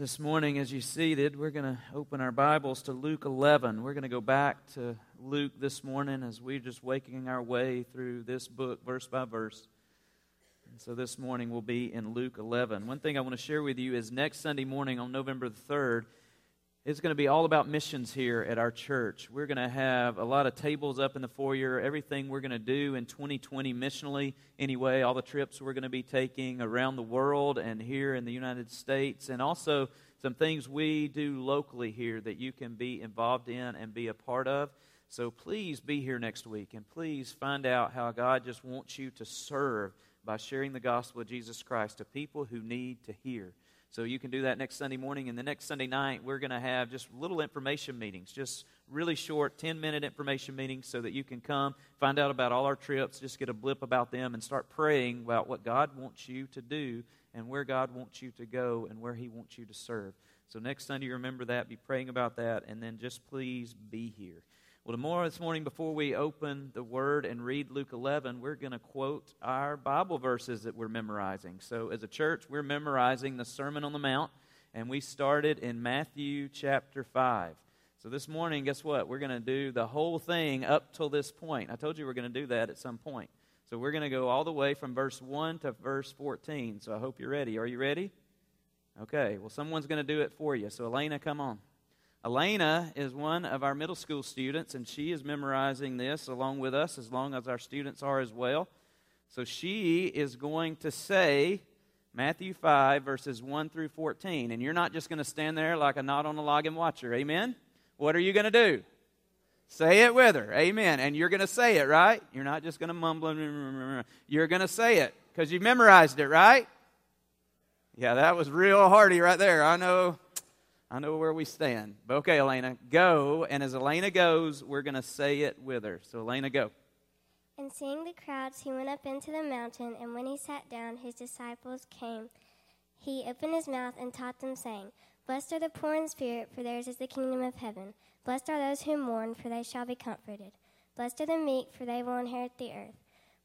this morning, as you seated, we're going to open our Bibles to Luke 11. We're going to go back to Luke this morning as we're just waking our way through this book, verse by verse. And so this morning we'll be in Luke 11. One thing I want to share with you is next Sunday morning on November the 3rd, it's going to be all about missions here at our church. We're going to have a lot of tables up in the foyer, everything we're going to do in 2020 missionally, anyway, all the trips we're going to be taking around the world and here in the United States, and also some things we do locally here that you can be involved in and be a part of. So please be here next week and please find out how God just wants you to serve by sharing the gospel of Jesus Christ to people who need to hear. So you can do that next Sunday morning. And the next Sunday night, we're going to have just little information meetings, just really short 10 minute information meetings so that you can come, find out about all our trips, just get a blip about them, and start praying about what God wants you to do and where God wants you to go and where He wants you to serve. So next Sunday, remember that, be praying about that, and then just please be here. Well, tomorrow, this morning, before we open the Word and read Luke 11, we're going to quote our Bible verses that we're memorizing. So, as a church, we're memorizing the Sermon on the Mount, and we started in Matthew chapter 5. So, this morning, guess what? We're going to do the whole thing up till this point. I told you we're going to do that at some point. So, we're going to go all the way from verse 1 to verse 14. So, I hope you're ready. Are you ready? Okay, well, someone's going to do it for you. So, Elena, come on. Elena is one of our middle school students, and she is memorizing this along with us, as long as our students are as well. So she is going to say Matthew 5, verses 1 through 14. And you're not just going to stand there like a knot on a log and watch her. Amen? What are you going to do? Say it with her. Amen. And you're going to say it, right? You're not just going to mumble. You're going to say it because you've memorized it, right? Yeah, that was real hearty right there. I know I know where we stand. But okay, Elena, go. And as Elena goes, we're going to say it with her. So, Elena, go. And seeing the crowds, he went up into the mountain, and when he sat down, his disciples came. He opened his mouth and taught them, saying, Blessed are the poor in spirit, for theirs is the kingdom of heaven. Blessed are those who mourn, for they shall be comforted. Blessed are the meek, for they will inherit the earth.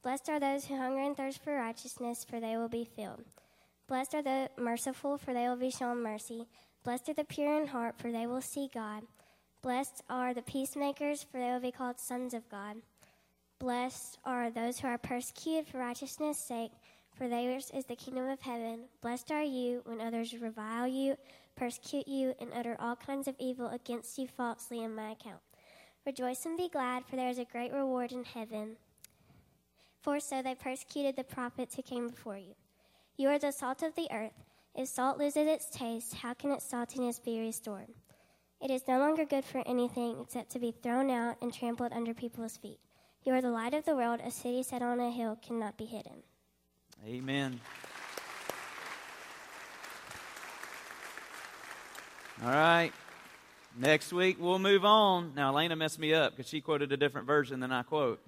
Blessed are those who hunger and thirst for righteousness, for they will be filled. Blessed are the merciful, for they will be shown mercy. Blessed are the pure in heart, for they will see God. Blessed are the peacemakers, for they will be called sons of God. Blessed are those who are persecuted for righteousness' sake, for theirs is the kingdom of heaven. Blessed are you when others revile you, persecute you, and utter all kinds of evil against you falsely in my account. Rejoice and be glad, for there is a great reward in heaven. For so they persecuted the prophets who came before you. You are the salt of the earth. If salt loses its taste, how can its saltiness be restored? It is no longer good for anything except to be thrown out and trampled under people's feet. You are the light of the world. A city set on a hill cannot be hidden. Amen. All right. Next week we'll move on. Now Elena messed me up because she quoted a different version than I quote.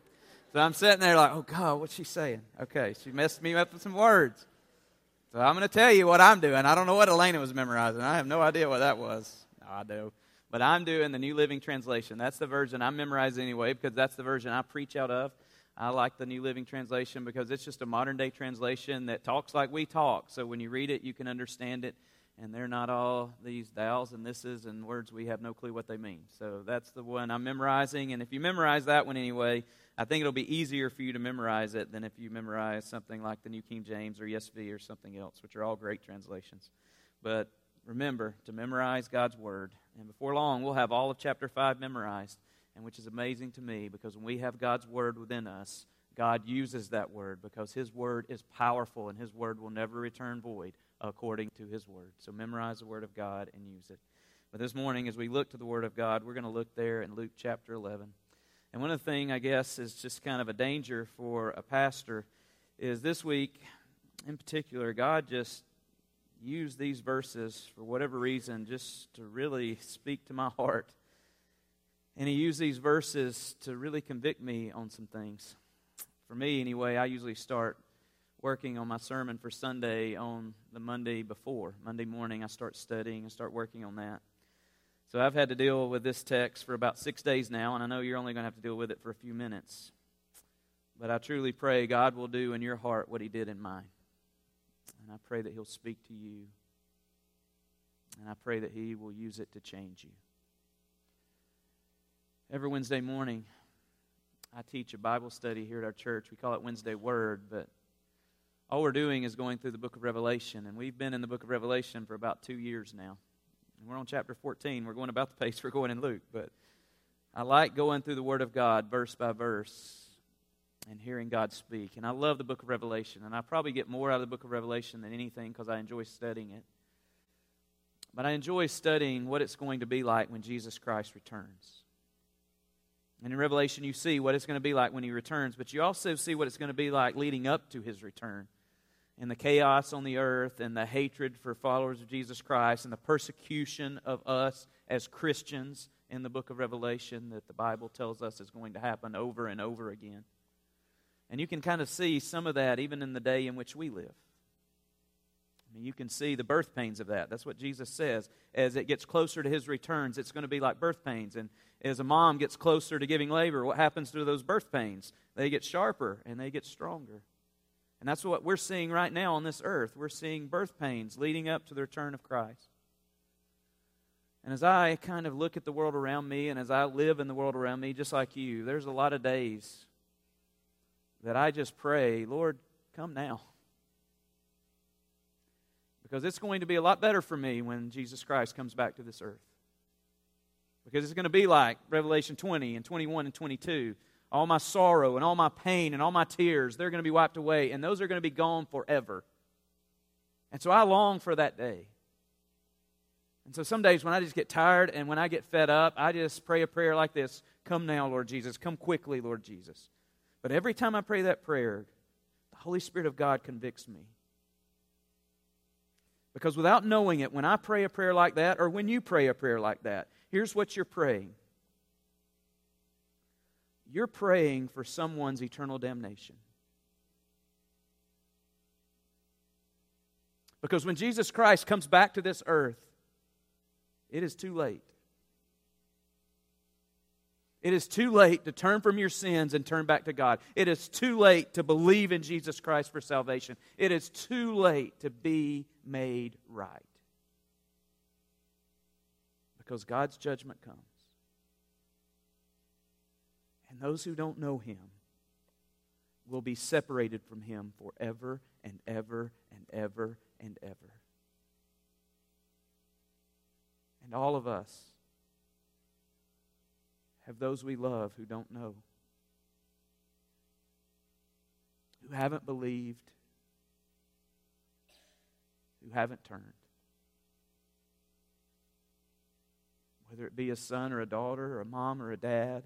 So I'm sitting there like, oh God, what's she saying? Okay, she messed me up with some words. So I'm going to tell you what I'm doing. I don't know what Elena was memorizing. I have no idea what that was. No, I do. But I'm doing the New Living Translation. That's the version I'm memorizing anyway because that's the version I preach out of. I like the New Living Translation because it's just a modern day translation that talks like we talk. So when you read it, you can understand it. And they're not all these thous and thises and words we have no clue what they mean. So that's the one I'm memorizing. And if you memorize that one anyway, I think it'll be easier for you to memorize it than if you memorize something like the New King James or ESV or something else, which are all great translations. But remember to memorize God's Word. And before long, we'll have all of chapter 5 memorized, and which is amazing to me because when we have God's Word within us, God uses that Word because His Word is powerful and His Word will never return void according to His Word. So memorize the Word of God and use it. But this morning, as we look to the Word of God, we're going to look there in Luke chapter 11. And one of the things, I guess, is just kind of a danger for a pastor is this week, in particular, God just used these verses for whatever reason just to really speak to my heart. And He used these verses to really convict me on some things. For me, anyway, I usually start working on my sermon for Sunday on the Monday before. Monday morning, I start studying and start working on that. So I've had to deal with this text for about six days now, and I know you're only going to have to deal with it for a few minutes. But I truly pray God will do in your heart what He did in mine. And I pray that He'll speak to you. And I pray that He will use it to change you. Every Wednesday morning, I teach a Bible study here at our church. We call it Wednesday Word, but all we're doing is going through the book of Revelation. And we've been in the book of Revelation for about two years now. We're on chapter 14. We're going about the pace we're going in Luke, but I like going through the Word of God verse by verse and hearing God speak. And I love the book of Revelation. And I probably get more out of the book of Revelation than anything because I enjoy studying it. But I enjoy studying what it's going to be like when Jesus Christ returns. And in Revelation, you see what it's going to be like when he returns, but you also see what it's going to be like leading up to his return. And the chaos on the earth, and the hatred for followers of Jesus Christ, and the persecution of us as Christians in the book of Revelation that the Bible tells us is going to happen over and over again. And you can kind of see some of that even in the day in which we live. I mean, you can see the birth pains of that. That's what Jesus says. As it gets closer to his returns, it's going to be like birth pains. And as a mom gets closer to giving labor, what happens to those birth pains? They get sharper and they get stronger. And that's what we're seeing right now on this earth. We're seeing birth pains leading up to the return of Christ. And as I kind of look at the world around me and as I live in the world around me, just like you, there's a lot of days that I just pray, Lord, come now. Because it's going to be a lot better for me when Jesus Christ comes back to this earth. Because it's going to be like Revelation 20 and 21 and 22. All my sorrow and all my pain and all my tears, they're going to be wiped away, and those are going to be gone forever. And so I long for that day. And so some days when I just get tired and when I get fed up, I just pray a prayer like this Come now, Lord Jesus. Come quickly, Lord Jesus. But every time I pray that prayer, the Holy Spirit of God convicts me. Because without knowing it, when I pray a prayer like that, or when you pray a prayer like that, here's what you're praying you're praying for someone's eternal damnation. Because when Jesus Christ comes back to this earth, it is too late. It is too late to turn from your sins and turn back to God. It is too late to believe in Jesus Christ for salvation. It is too late to be made right. Because God's judgment comes. And those who don't know Him will be separated from Him forever and ever and ever and ever. And all of us have those we love who don't know, who haven't believed, who haven't turned. Whether it be a son or a daughter, or a mom or a dad,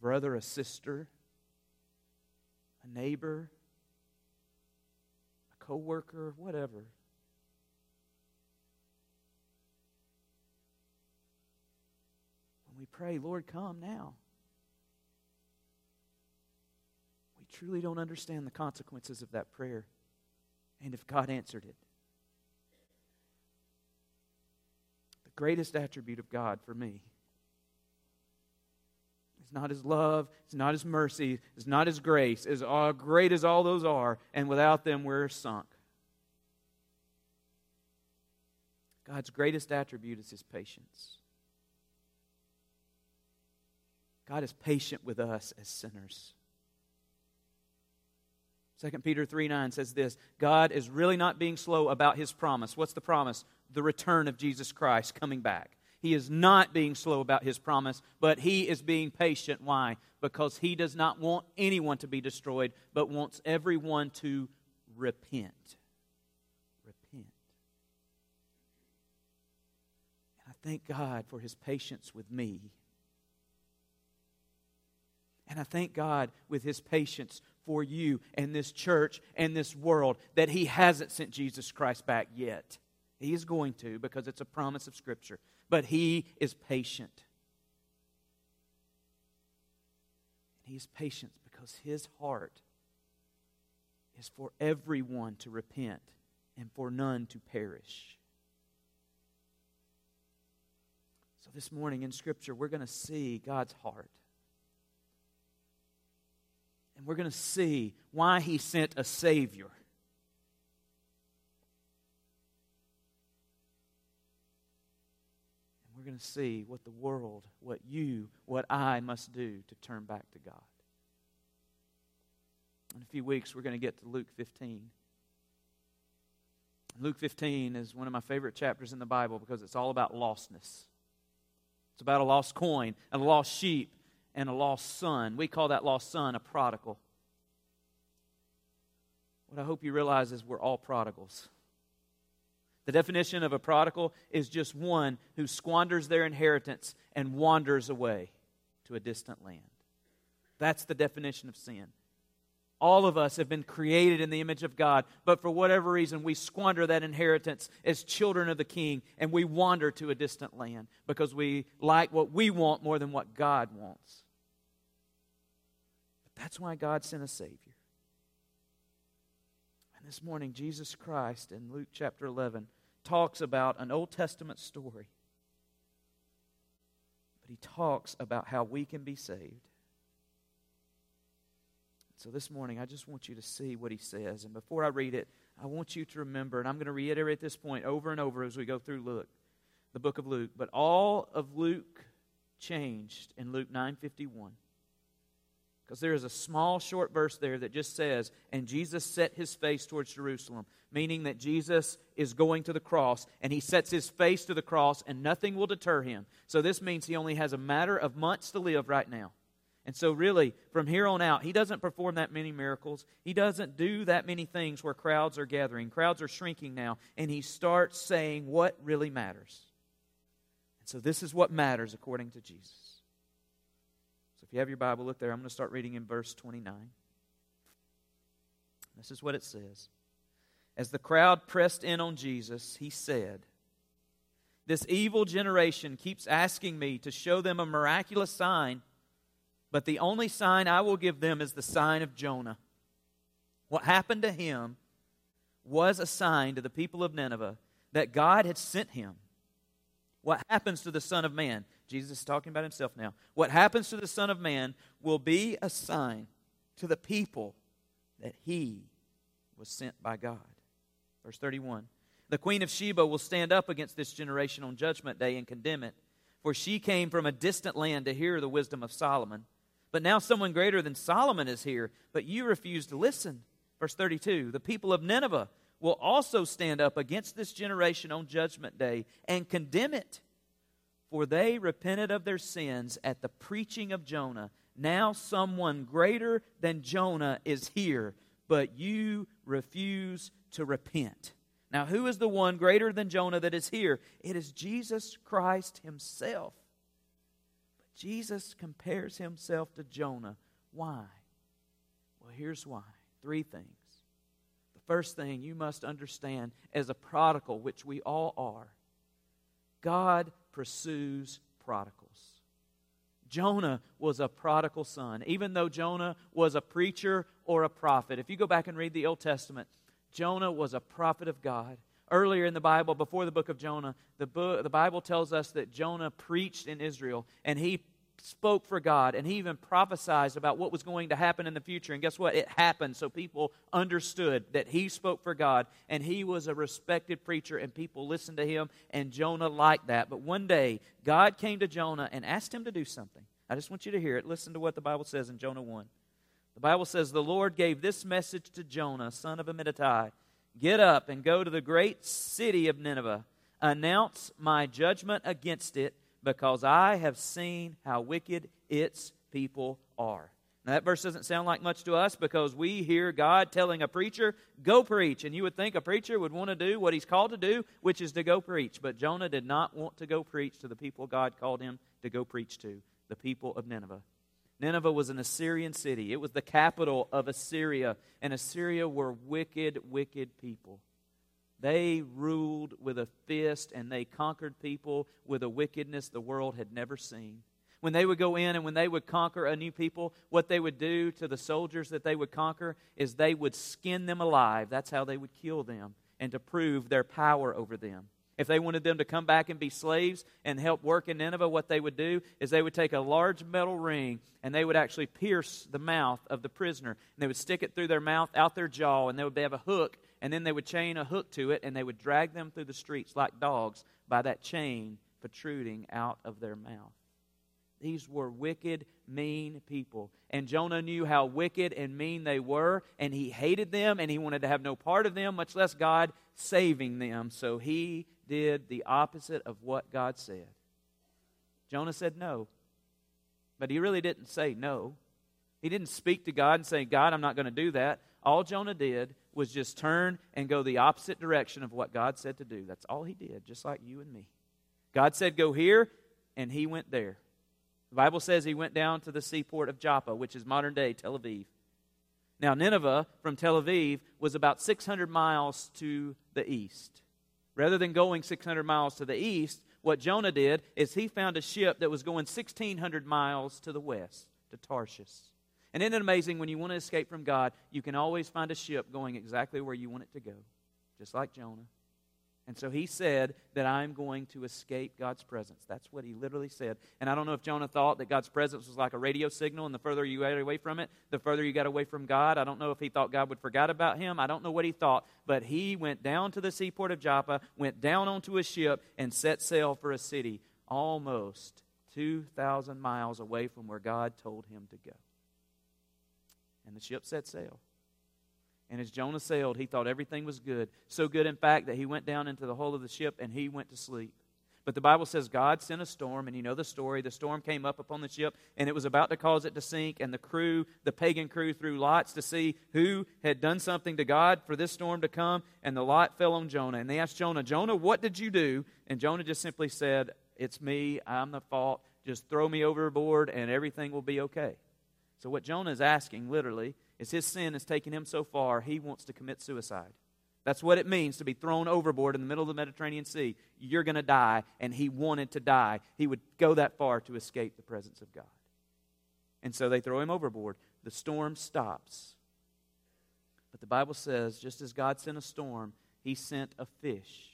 brother, a sister, a neighbor, a coworker, whatever. When we pray, Lord, come now. We truly don't understand the consequences of that prayer and if God answered it. The greatest attribute of God for me is not his love, it's not his mercy, it's not his grace, as great as all those are, and without them we're sunk. God's greatest attribute is his patience. God is patient with us as sinners. 2 Peter 3 9 says this God is really not being slow about his promise. What's the promise? The return of Jesus Christ coming back. He is not being slow about his promise, but he is being patient. Why? Because he does not want anyone to be destroyed, but wants everyone to repent. Repent. And I thank God for his patience with me and I thank God with his patience for you and this church and this world that he hasn't sent Jesus Christ back yet. He is going to because it's a promise of Scripture. But he is patient. and He is patient because his heart is for everyone to repent and for none to perish. So, this morning in Scripture, we're going to see God's heart. And we're going to see why he sent a Savior. We're going to see what the world, what you, what I must do to turn back to God. In a few weeks, we're going to get to Luke 15. Luke 15 is one of my favorite chapters in the Bible because it's all about lostness. It's about a lost coin, a lost sheep, and a lost son. We call that lost son a prodigal. What I hope you realize is we're all prodigals. The definition of a prodigal is just one who squanders their inheritance and wanders away to a distant land. That's the definition of sin. All of us have been created in the image of God, but for whatever reason, we squander that inheritance as children of the King and we wander to a distant land because we like what we want more than what God wants. But that's why God sent a Savior. This morning, Jesus Christ in Luke chapter 11 talks about an Old Testament story, but he talks about how we can be saved. So this morning, I just want you to see what he says. And before I read it, I want you to remember, and I'm going to reiterate this point over and over as we go through Luke, the book of Luke. But all of Luke changed in Luke 9:51. Because there is a small short verse there that just says, and Jesus set his face towards Jerusalem, meaning that Jesus is going to the cross, and he sets his face to the cross, and nothing will deter him. So this means he only has a matter of months to live right now. And so, really, from here on out, he doesn't perform that many miracles. He doesn't do that many things where crowds are gathering. Crowds are shrinking now. And he starts saying what really matters. And so, this is what matters according to Jesus. If you have your Bible, look there. I'm going to start reading in verse 29. This is what it says. As the crowd pressed in on Jesus, he said, This evil generation keeps asking me to show them a miraculous sign. But the only sign I will give them is the sign of Jonah. What happened to him was a sign to the people of Nineveh that God had sent him. What happens to the Son of Man? Jesus is talking about himself now. What happens to the Son of Man will be a sign to the people that he was sent by God. Verse 31 The Queen of Sheba will stand up against this generation on Judgment Day and condemn it, for she came from a distant land to hear the wisdom of Solomon. But now someone greater than Solomon is here, but you refuse to listen. Verse 32 The people of Nineveh will also stand up against this generation on Judgment Day and condemn it. For they repented of their sins at the preaching of Jonah. Now someone greater than Jonah is here, but you refuse to repent. Now, who is the one greater than Jonah that is here? It is Jesus Christ Himself. But Jesus compares himself to Jonah. Why? Well, here's why three things. The first thing you must understand as a prodigal, which we all are, God pursues prodigals. Jonah was a prodigal son, even though Jonah was a preacher or a prophet. If you go back and read the Old Testament, Jonah was a prophet of God. Earlier in the Bible, before the book of Jonah, the, book, the Bible tells us that Jonah preached in Israel and he spoke for God and he even prophesied about what was going to happen in the future. And guess what? It happened. So people understood that he spoke for God and he was a respected preacher and people listened to him. And Jonah liked that. But one day, God came to Jonah and asked him to do something. I just want you to hear it. Listen to what the Bible says in Jonah 1. The Bible says, The Lord gave this message to Jonah, son of Amittai Get up and go to the great city of Nineveh, announce my judgment against it because I have seen how wicked its people are. Now, that verse doesn't sound like much to us because we hear God telling a preacher, go preach. And you would think a preacher would want to do what he's called to do, which is to go preach. But Jonah did not want to go preach to the people God called him to go preach to, the people of Nineveh. Nineveh was an Assyrian city, it was the capital of Assyria. And Assyria were wicked, wicked people. They ruled with a fist and they conquered people with a wickedness the world had never seen. When they would go in and when they would conquer a new people, what they would do to the soldiers that they would conquer is they would skin them alive. That's how they would kill them and to prove their power over them. If they wanted them to come back and be slaves and help work in Nineveh, what they would do is they would take a large metal ring and they would actually pierce the mouth of the prisoner. And they would stick it through their mouth, out their jaw, and they would have a hook and then they would chain a hook to it and they would drag them through the streets like dogs by that chain protruding out of their mouth. These were wicked, mean people. And Jonah knew how wicked and mean they were, and he hated them, and he wanted to have no part of them, much less God saving them. So he did the opposite of what God said. Jonah said no. But he really didn't say no. He didn't speak to God and say, God, I'm not going to do that. All Jonah did was just turn and go the opposite direction of what God said to do. That's all he did, just like you and me. God said, Go here, and he went there. The Bible says he went down to the seaport of Joppa, which is modern day Tel Aviv. Now, Nineveh from Tel Aviv was about 600 miles to the east. Rather than going 600 miles to the east, what Jonah did is he found a ship that was going 1,600 miles to the west, to Tarshish. And isn't it amazing when you want to escape from God, you can always find a ship going exactly where you want it to go, just like Jonah. And so he said that I'm going to escape God's presence. That's what he literally said. And I don't know if Jonah thought that God's presence was like a radio signal, and the further you got away from it, the further you got away from God. I don't know if he thought God would forget about him. I don't know what he thought. But he went down to the seaport of Joppa, went down onto a ship, and set sail for a city almost 2,000 miles away from where God told him to go. And the ship set sail. And as Jonah sailed, he thought everything was good. So good, in fact, that he went down into the hull of the ship and he went to sleep. But the Bible says God sent a storm, and you know the story. The storm came up upon the ship, and it was about to cause it to sink. And the crew, the pagan crew, threw lots to see who had done something to God for this storm to come. And the lot fell on Jonah. And they asked Jonah, Jonah, what did you do? And Jonah just simply said, It's me. I'm the fault. Just throw me overboard, and everything will be okay. So, what Jonah is asking, literally, is his sin has taken him so far, he wants to commit suicide. That's what it means to be thrown overboard in the middle of the Mediterranean Sea. You're going to die, and he wanted to die. He would go that far to escape the presence of God. And so they throw him overboard. The storm stops. But the Bible says just as God sent a storm, he sent a fish.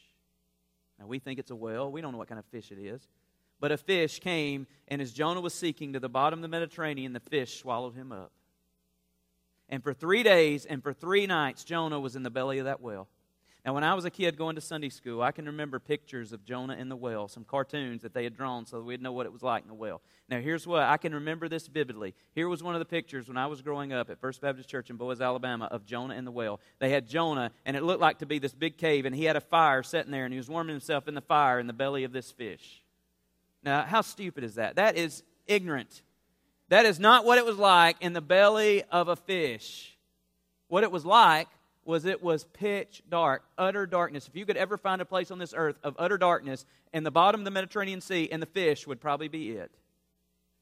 Now we think it's a whale. We don't know what kind of fish it is. But a fish came, and as Jonah was seeking to the bottom of the Mediterranean, the fish swallowed him up. And for three days and for three nights, Jonah was in the belly of that well. Now, when I was a kid going to Sunday school, I can remember pictures of Jonah in the well, some cartoons that they had drawn so we'd know what it was like in the well. Now, here's what I can remember this vividly. Here was one of the pictures when I was growing up at First Baptist Church in Boaz, Alabama, of Jonah in the well. They had Jonah, and it looked like to be this big cave, and he had a fire sitting there, and he was warming himself in the fire in the belly of this fish. Now, how stupid is that? That is ignorant. That is not what it was like in the belly of a fish. What it was like was it was pitch dark, utter darkness. If you could ever find a place on this earth of utter darkness, in the bottom of the Mediterranean Sea, and the fish would probably be it.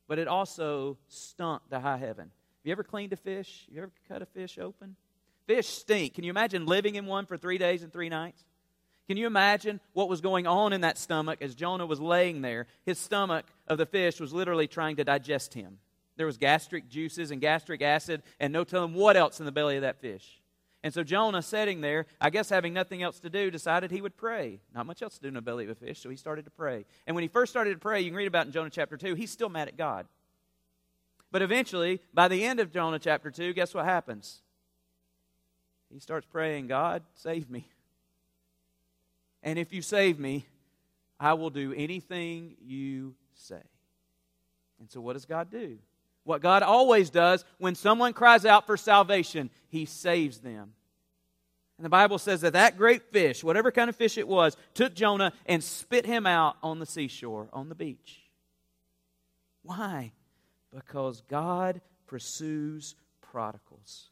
But it also stunk to high heaven. Have you ever cleaned a fish? You ever cut a fish open? Fish stink. Can you imagine living in one for three days and three nights? Can you imagine what was going on in that stomach as Jonah was laying there? His stomach of the fish was literally trying to digest him. There was gastric juices and gastric acid and no telling what else in the belly of that fish. And so Jonah, sitting there, I guess having nothing else to do, decided he would pray. Not much else to do in the belly of a fish, so he started to pray. And when he first started to pray, you can read about in Jonah chapter 2, he's still mad at God. But eventually, by the end of Jonah chapter 2, guess what happens? He starts praying, God, save me. And if you save me, I will do anything you say. And so, what does God do? What God always does when someone cries out for salvation, He saves them. And the Bible says that that great fish, whatever kind of fish it was, took Jonah and spit him out on the seashore, on the beach. Why? Because God pursues prodigals.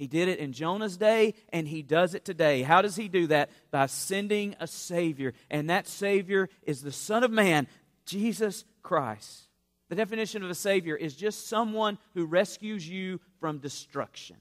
He did it in Jonah's day, and he does it today. How does he do that? By sending a Savior. And that Savior is the Son of Man, Jesus Christ. The definition of a Savior is just someone who rescues you from destruction.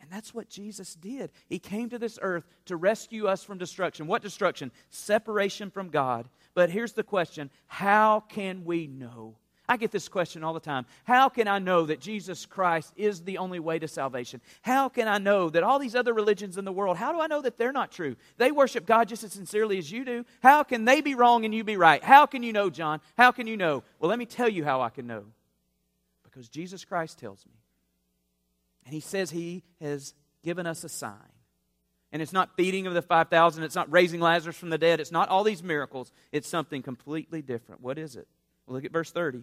And that's what Jesus did. He came to this earth to rescue us from destruction. What destruction? Separation from God. But here's the question how can we know? I get this question all the time. How can I know that Jesus Christ is the only way to salvation? How can I know that all these other religions in the world, how do I know that they're not true? They worship God just as sincerely as you do. How can they be wrong and you be right? How can you know, John? How can you know? Well, let me tell you how I can know. Because Jesus Christ tells me. And he says he has given us a sign. And it's not feeding of the 5,000. It's not raising Lazarus from the dead. It's not all these miracles. It's something completely different. What is it? Look at verse 30.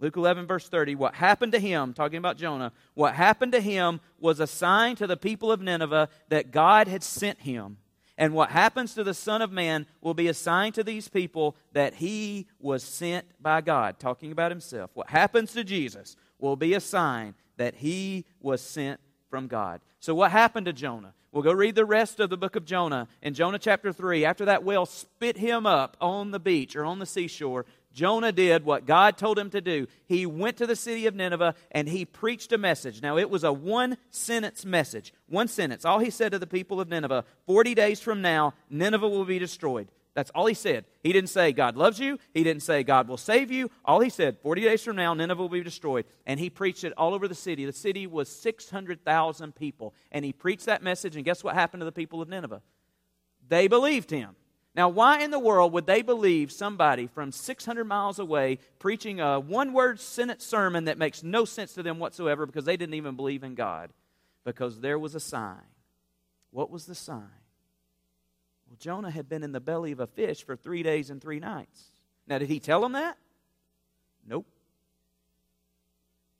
Luke 11, verse 30. What happened to him, talking about Jonah, what happened to him was a sign to the people of Nineveh that God had sent him. And what happens to the Son of Man will be a sign to these people that he was sent by God, talking about himself. What happens to Jesus will be a sign that he was sent from God. So, what happened to Jonah? We'll go read the rest of the book of Jonah. In Jonah chapter 3, after that whale spit him up on the beach or on the seashore, Jonah did what God told him to do. He went to the city of Nineveh and he preached a message. Now, it was a one sentence message. One sentence. All he said to the people of Nineveh 40 days from now, Nineveh will be destroyed. That's all he said. He didn't say God loves you. He didn't say God will save you. All he said, 40 days from now, Nineveh will be destroyed. And he preached it all over the city. The city was 600,000 people. And he preached that message, and guess what happened to the people of Nineveh? They believed him. Now, why in the world would they believe somebody from 600 miles away preaching a one word sentence sermon that makes no sense to them whatsoever because they didn't even believe in God? Because there was a sign. What was the sign? Well, Jonah had been in the belly of a fish for three days and three nights. Now, did he tell them that? Nope.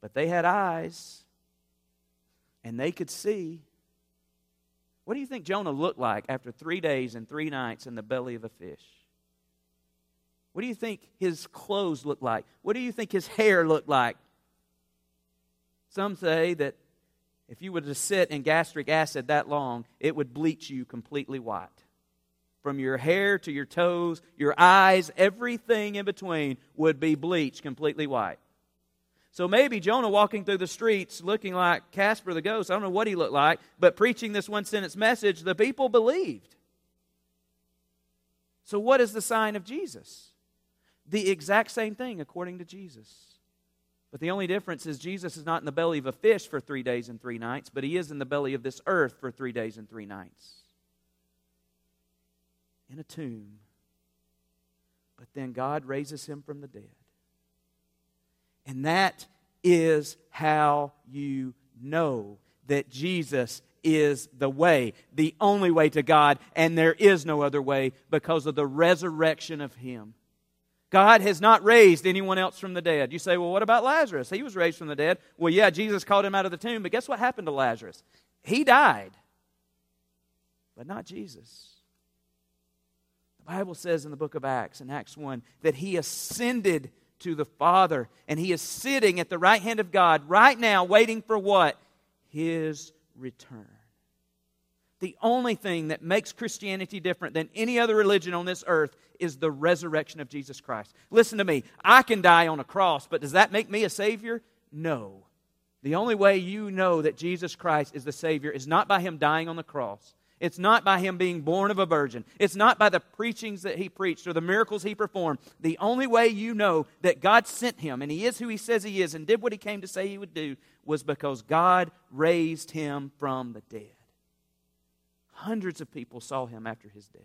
But they had eyes and they could see. What do you think Jonah looked like after three days and three nights in the belly of a fish? What do you think his clothes looked like? What do you think his hair looked like? Some say that if you were to sit in gastric acid that long, it would bleach you completely white from your hair to your toes, your eyes, everything in between would be bleached completely white. So maybe Jonah walking through the streets looking like Casper the ghost, I don't know what he looked like, but preaching this one sentence message, the people believed. So, what is the sign of Jesus? The exact same thing according to Jesus. But the only difference is Jesus is not in the belly of a fish for three days and three nights, but he is in the belly of this earth for three days and three nights in a tomb. But then God raises him from the dead. And that is how you know that Jesus is the way, the only way to God, and there is no other way because of the resurrection of Him. God has not raised anyone else from the dead. You say, well, what about Lazarus? He was raised from the dead. Well, yeah, Jesus called him out of the tomb, but guess what happened to Lazarus? He died, but not Jesus. The Bible says in the book of Acts, in Acts 1, that he ascended to the Father and he is sitting at the right hand of God right now, waiting for what? His return. The only thing that makes Christianity different than any other religion on this earth is the resurrection of Jesus Christ. Listen to me. I can die on a cross, but does that make me a Savior? No. The only way you know that Jesus Christ is the Savior is not by Him dying on the cross. It's not by him being born of a virgin. It's not by the preachings that he preached or the miracles he performed. The only way you know that God sent him and he is who he says he is and did what he came to say he would do was because God raised him from the dead. Hundreds of people saw him after his death.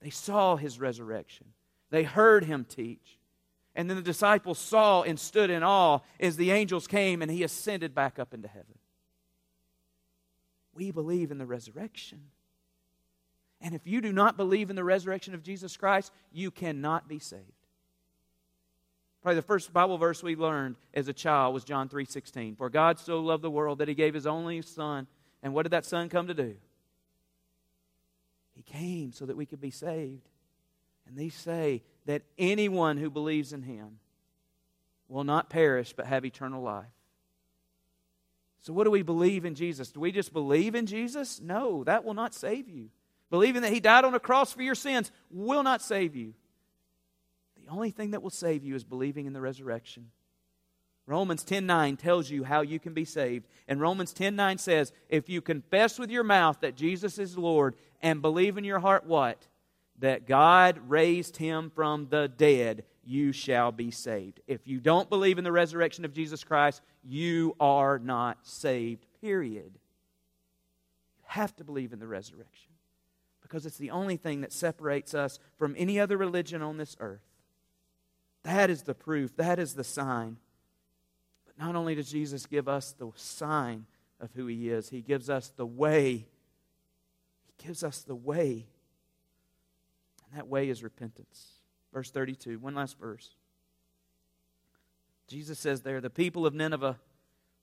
They saw his resurrection. They heard him teach. And then the disciples saw and stood in awe as the angels came and he ascended back up into heaven. We believe in the resurrection. And if you do not believe in the resurrection of Jesus Christ, you cannot be saved. Probably the first Bible verse we learned as a child was John 3:16. For God so loved the world that he gave his only son. And what did that son come to do? He came so that we could be saved. And they say that anyone who believes in him will not perish but have eternal life. So, what do we believe in Jesus? Do we just believe in Jesus? No, that will not save you. Believing that He died on a cross for your sins will not save you. The only thing that will save you is believing in the resurrection. Romans 10:9 tells you how you can be saved. And Romans 10:9 says, if you confess with your mouth that Jesus is Lord and believe in your heart what? That God raised him from the dead, you shall be saved. If you don't believe in the resurrection of Jesus Christ, you are not saved, period. You have to believe in the resurrection because it's the only thing that separates us from any other religion on this earth. That is the proof, that is the sign. But not only does Jesus give us the sign of who he is, he gives us the way He gives us the way. And that way is repentance. Verse 32, one last verse. Jesus says there, the people of Nineveh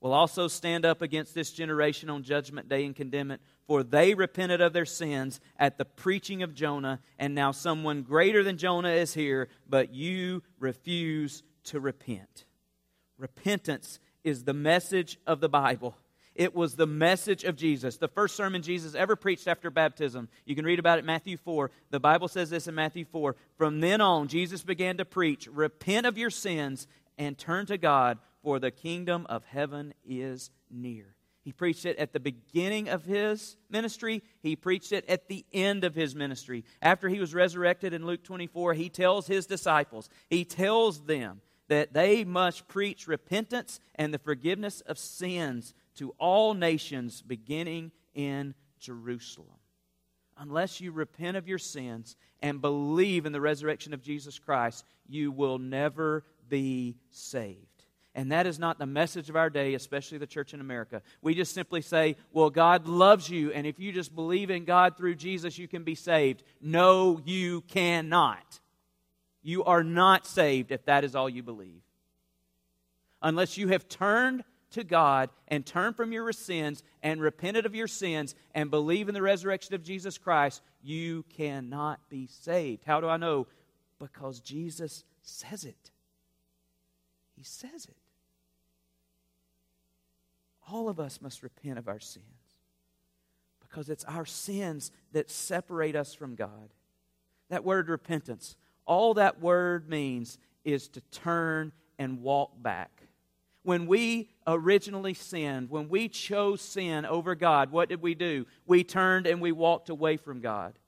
will also stand up against this generation on judgment day and condemn it, for they repented of their sins at the preaching of Jonah, and now someone greater than Jonah is here, but you refuse to repent. Repentance is the message of the Bible. It was the message of Jesus. The first sermon Jesus ever preached after baptism. You can read about it in Matthew 4. The Bible says this in Matthew 4. From then on, Jesus began to preach, Repent of your sins and turn to God, for the kingdom of heaven is near. He preached it at the beginning of his ministry. He preached it at the end of his ministry. After he was resurrected in Luke 24, he tells his disciples, he tells them that they must preach repentance and the forgiveness of sins to all nations, beginning in Jerusalem. Unless you repent of your sins and believe in the resurrection of Jesus Christ, you will never be saved. And that is not the message of our day, especially the church in America. We just simply say, well, God loves you, and if you just believe in God through Jesus, you can be saved. No, you cannot. You are not saved if that is all you believe. Unless you have turned to God and turn from your sins and repented of your sins and believe in the resurrection of Jesus Christ, you cannot be saved. How do I know? Because Jesus says it. He says it. All of us must repent of our sins because it's our sins that separate us from God. That word repentance, all that word means is to turn and walk back. When we originally sinned, when we chose sin over God, what did we do? We turned and we walked away from God.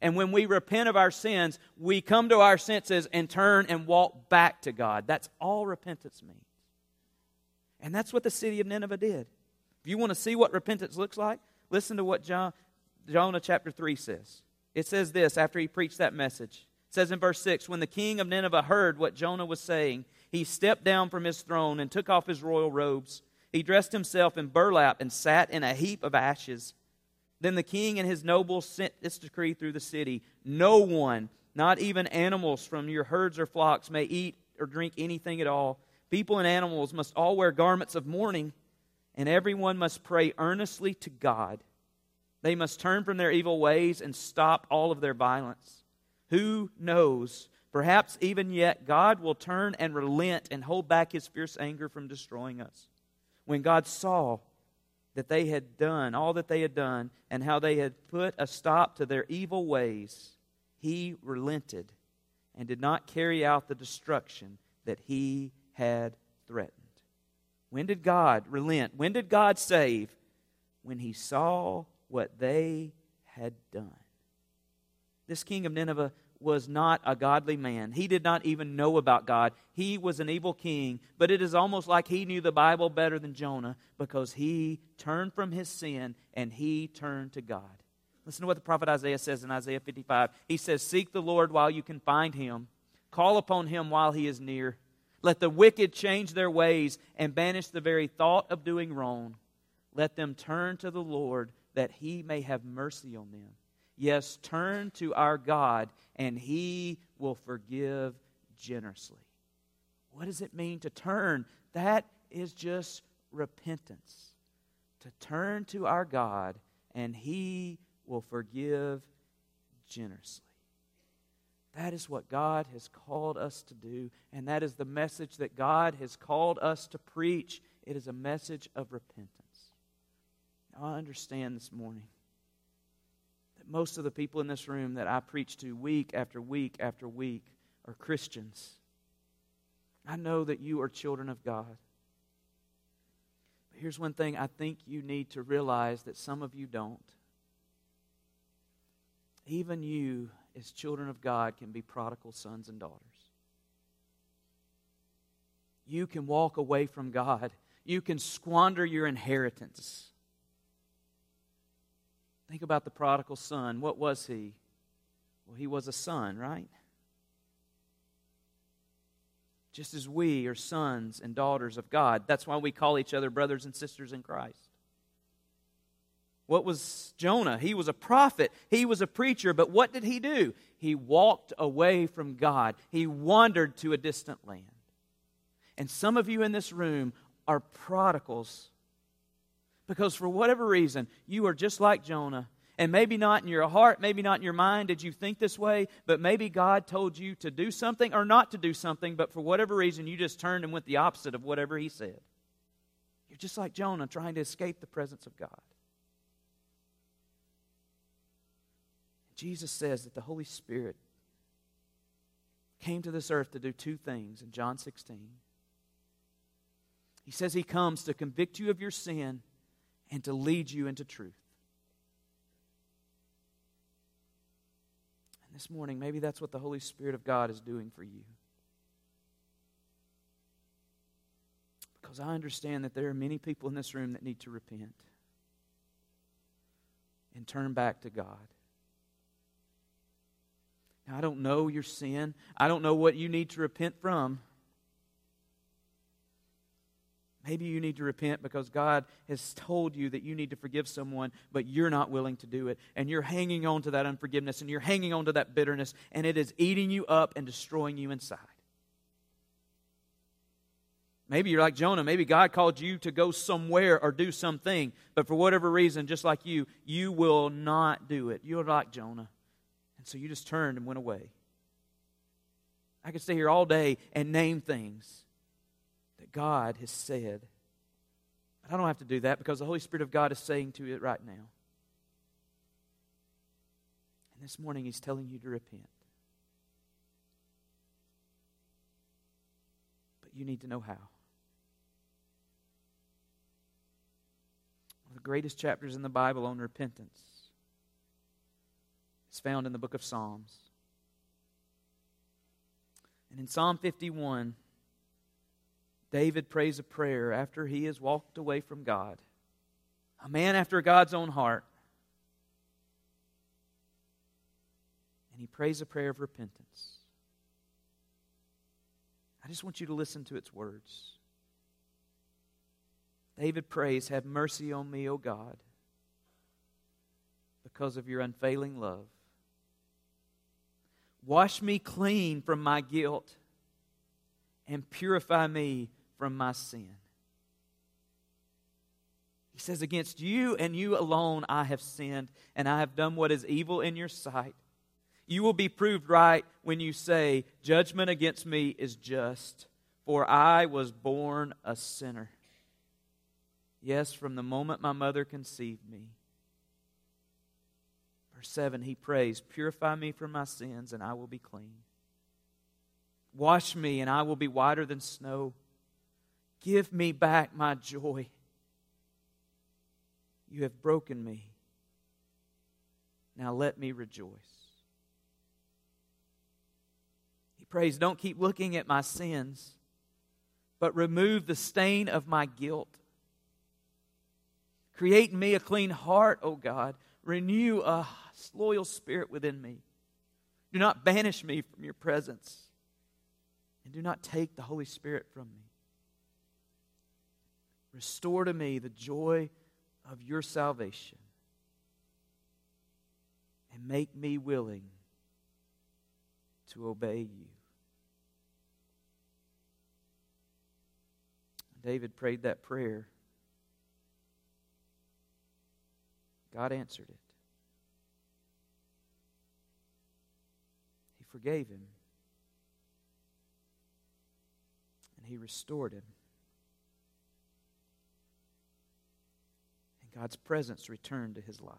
And when we repent of our sins, we come to our senses and turn and walk back to God. That's all repentance means. And that's what the city of Nineveh did. If you want to see what repentance looks like, listen to what John, Jonah chapter 3 says. It says this after he preached that message. It says in verse 6 When the king of Nineveh heard what Jonah was saying, he stepped down from his throne and took off his royal robes. He dressed himself in burlap and sat in a heap of ashes. Then the king and his nobles sent this decree through the city No one, not even animals from your herds or flocks, may eat or drink anything at all. People and animals must all wear garments of mourning, and everyone must pray earnestly to God. They must turn from their evil ways and stop all of their violence. Who knows? Perhaps even yet God will turn and relent and hold back his fierce anger from destroying us. When God saw that they had done, all that they had done, and how they had put a stop to their evil ways, he relented and did not carry out the destruction that he had threatened. When did God relent? When did God save? When he saw what they had done. This king of Nineveh was not a godly man. He did not even know about God. He was an evil king, but it is almost like he knew the Bible better than Jonah because he turned from his sin and he turned to God. Listen to what the prophet Isaiah says in Isaiah 55. He says, Seek the Lord while you can find him, call upon him while he is near. Let the wicked change their ways and banish the very thought of doing wrong. Let them turn to the Lord that he may have mercy on them. Yes, turn to our God, and He will forgive generously. What does it mean to turn? That is just repentance. To turn to our God, and He will forgive generously. That is what God has called us to do, and that is the message that God has called us to preach. It is a message of repentance. Now, I understand this morning most of the people in this room that I preach to week after week after week are Christians. I know that you are children of God. But here's one thing I think you need to realize that some of you don't. Even you, as children of God, can be prodigal sons and daughters. You can walk away from God. You can squander your inheritance. Think about the prodigal son. What was he? Well, he was a son, right? Just as we are sons and daughters of God. That's why we call each other brothers and sisters in Christ. What was Jonah? He was a prophet, he was a preacher, but what did he do? He walked away from God, he wandered to a distant land. And some of you in this room are prodigals because for whatever reason, you are just like Jonah. And maybe not in your heart, maybe not in your mind did you think this way, but maybe God told you to do something or not to do something, but for whatever reason, you just turned and went the opposite of whatever He said. You're just like Jonah trying to escape the presence of God. Jesus says that the Holy Spirit came to this earth to do two things in John 16. He says he comes to convict you of your sin and to lead you into truth. And this morning, maybe that's what the Holy Spirit of God is doing for you. Because I understand that there are many people in this room that need to repent and turn back to God. Now, I don't know your sin. I don't know what you need to repent from. Maybe you need to repent because God has told you that you need to forgive someone, but you're not willing to do it. And you're hanging on to that unforgiveness and you're hanging on to that bitterness, and it is eating you up and destroying you inside. Maybe you're like Jonah. Maybe God called you to go somewhere or do something, but for whatever reason, just like you, you will not do it. You're like Jonah. And so you just turned and went away. I could stay here all day and name things God has said. But I don't have to do that because the Holy Spirit of God is saying to it right now. And this morning He's telling you to repent. But you need to know how. One of the greatest chapters in the Bible on repentance is found in the book of Psalms. And in Psalm 51, David prays a prayer after he has walked away from God. A man after God's own heart. And he prays a prayer of repentance. I just want you to listen to its words. David prays, Have mercy on me, O God, because of your unfailing love. Wash me clean from my guilt and purify me from my sin. He says, Against you and you alone I have sinned, and I have done what is evil in your sight. You will be proved right when you say, Judgment against me is just, for I was born a sinner. Yes, from the moment my mother conceived me. Verse 7, he prays, Purify me from my sins, and I will be clean. Wash me, and I will be whiter than snow. Give me back my joy. You have broken me. Now let me rejoice. He prays, Don't keep looking at my sins, but remove the stain of my guilt. Create in me a clean heart, O God. Renew a loyal spirit within me. Do not banish me from your presence. And do not take the Holy Spirit from me. Restore to me the joy of your salvation. And make me willing to obey you. David prayed that prayer. God answered it. He forgave him. And he restored him. God's presence returned to his life.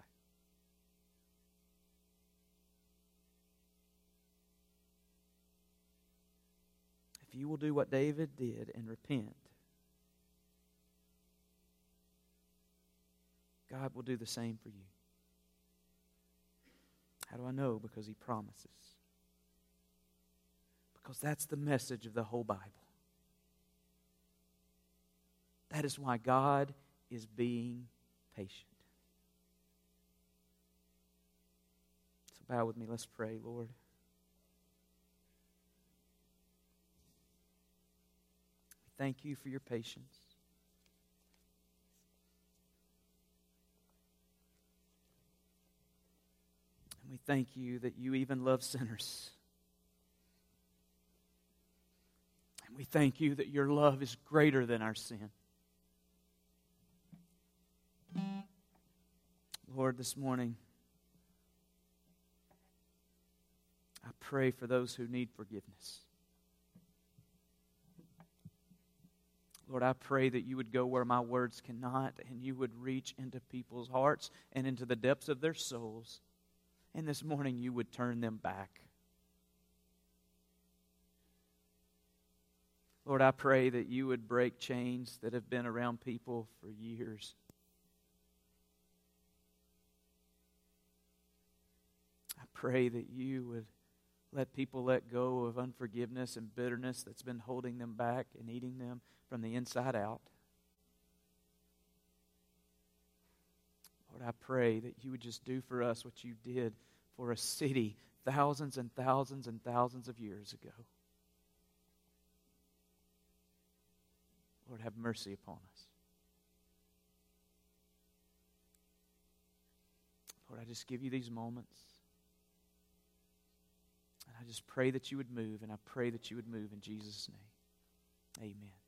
If you will do what David did and repent, God will do the same for you. How do I know? Because he promises. Because that's the message of the whole Bible. That is why God is being patient. So bow with me. Let's pray, Lord. We thank you for your patience. And we thank you that you even love sinners. And we thank you that your love is greater than our sin. Lord, this morning, I pray for those who need forgiveness. Lord, I pray that you would go where my words cannot and you would reach into people's hearts and into the depths of their souls. And this morning you would turn them back. Lord, I pray that you would break chains that have been around people for years. Pray that you would let people let go of unforgiveness and bitterness that's been holding them back and eating them from the inside out. Lord, I pray that you would just do for us what you did for a city thousands and thousands and thousands of years ago. Lord, have mercy upon us. Lord, I just give you these moments. I just pray that you would move, and I pray that you would move in Jesus' name. Amen.